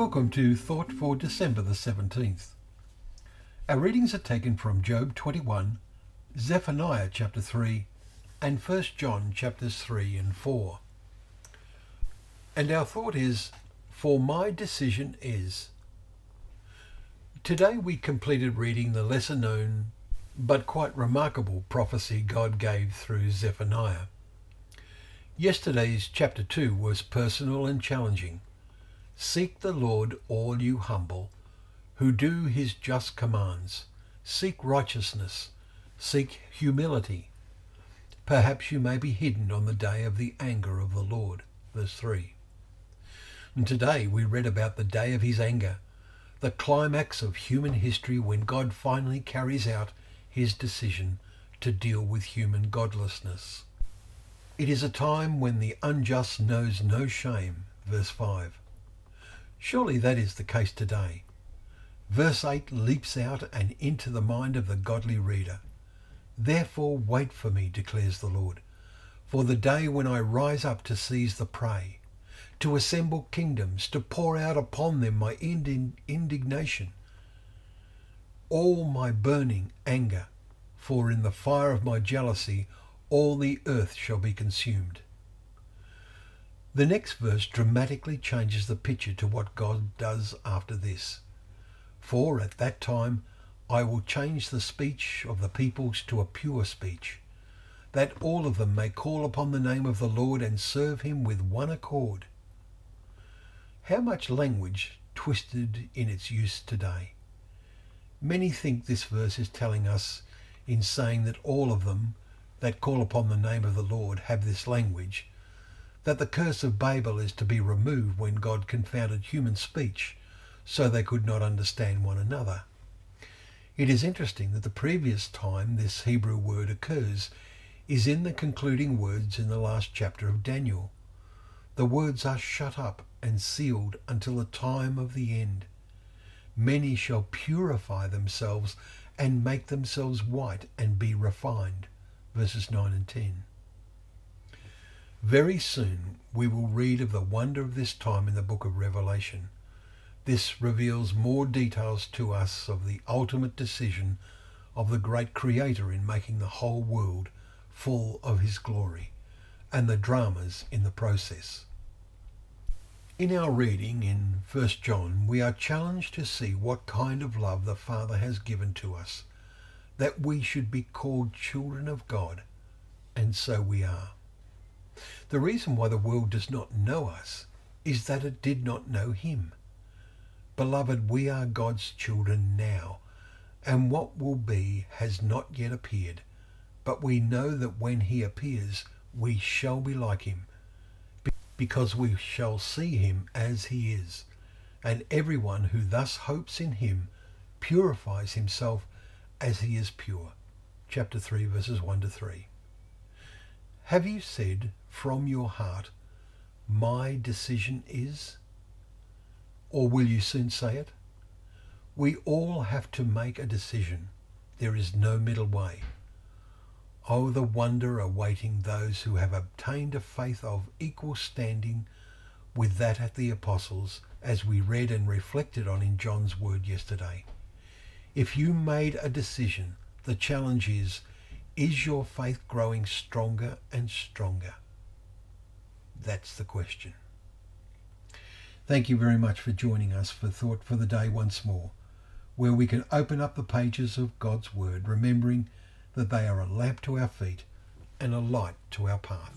Welcome to Thought for December the 17th. Our readings are taken from Job 21, Zephaniah chapter 3, and 1 John chapters 3 and 4. And our thought is, For my decision is. Today we completed reading the lesser known but quite remarkable prophecy God gave through Zephaniah. Yesterday's chapter 2 was personal and challenging. Seek the Lord, all you humble, who do his just commands. Seek righteousness, seek humility. Perhaps you may be hidden on the day of the anger of the Lord. Verse 3. And today we read about the day of his anger, the climax of human history when God finally carries out his decision to deal with human godlessness. It is a time when the unjust knows no shame. Verse 5. Surely that is the case today. Verse 8 leaps out and into the mind of the godly reader. Therefore wait for me, declares the Lord, for the day when I rise up to seize the prey, to assemble kingdoms, to pour out upon them my indignation, all my burning anger, for in the fire of my jealousy all the earth shall be consumed. The next verse dramatically changes the picture to what God does after this. For at that time I will change the speech of the peoples to a pure speech, that all of them may call upon the name of the Lord and serve him with one accord. How much language twisted in its use today. Many think this verse is telling us in saying that all of them that call upon the name of the Lord have this language, that the curse of Babel is to be removed when God confounded human speech so they could not understand one another. It is interesting that the previous time this Hebrew word occurs is in the concluding words in the last chapter of Daniel. The words are shut up and sealed until the time of the end. Many shall purify themselves and make themselves white and be refined verses 9 and 10. Very soon we will read of the wonder of this time in the book of Revelation. This reveals more details to us of the ultimate decision of the great Creator in making the whole world full of His glory and the dramas in the process. In our reading in 1 John, we are challenged to see what kind of love the Father has given to us that we should be called children of God, and so we are. The reason why the world does not know us is that it did not know him. Beloved, we are God's children now, and what will be has not yet appeared, but we know that when he appears, we shall be like him, because we shall see him as he is. And everyone who thus hopes in him purifies himself as he is pure. Chapter 3, verses 1 to 3. Have you said from your heart, My decision is? Or will you soon say it? We all have to make a decision. There is no middle way. Oh, the wonder awaiting those who have obtained a faith of equal standing with that at the apostles, as we read and reflected on in John's word yesterday. If you made a decision, the challenge is, is your faith growing stronger and stronger? That's the question. Thank you very much for joining us for Thought for the Day once more, where we can open up the pages of God's Word, remembering that they are a lamp to our feet and a light to our path.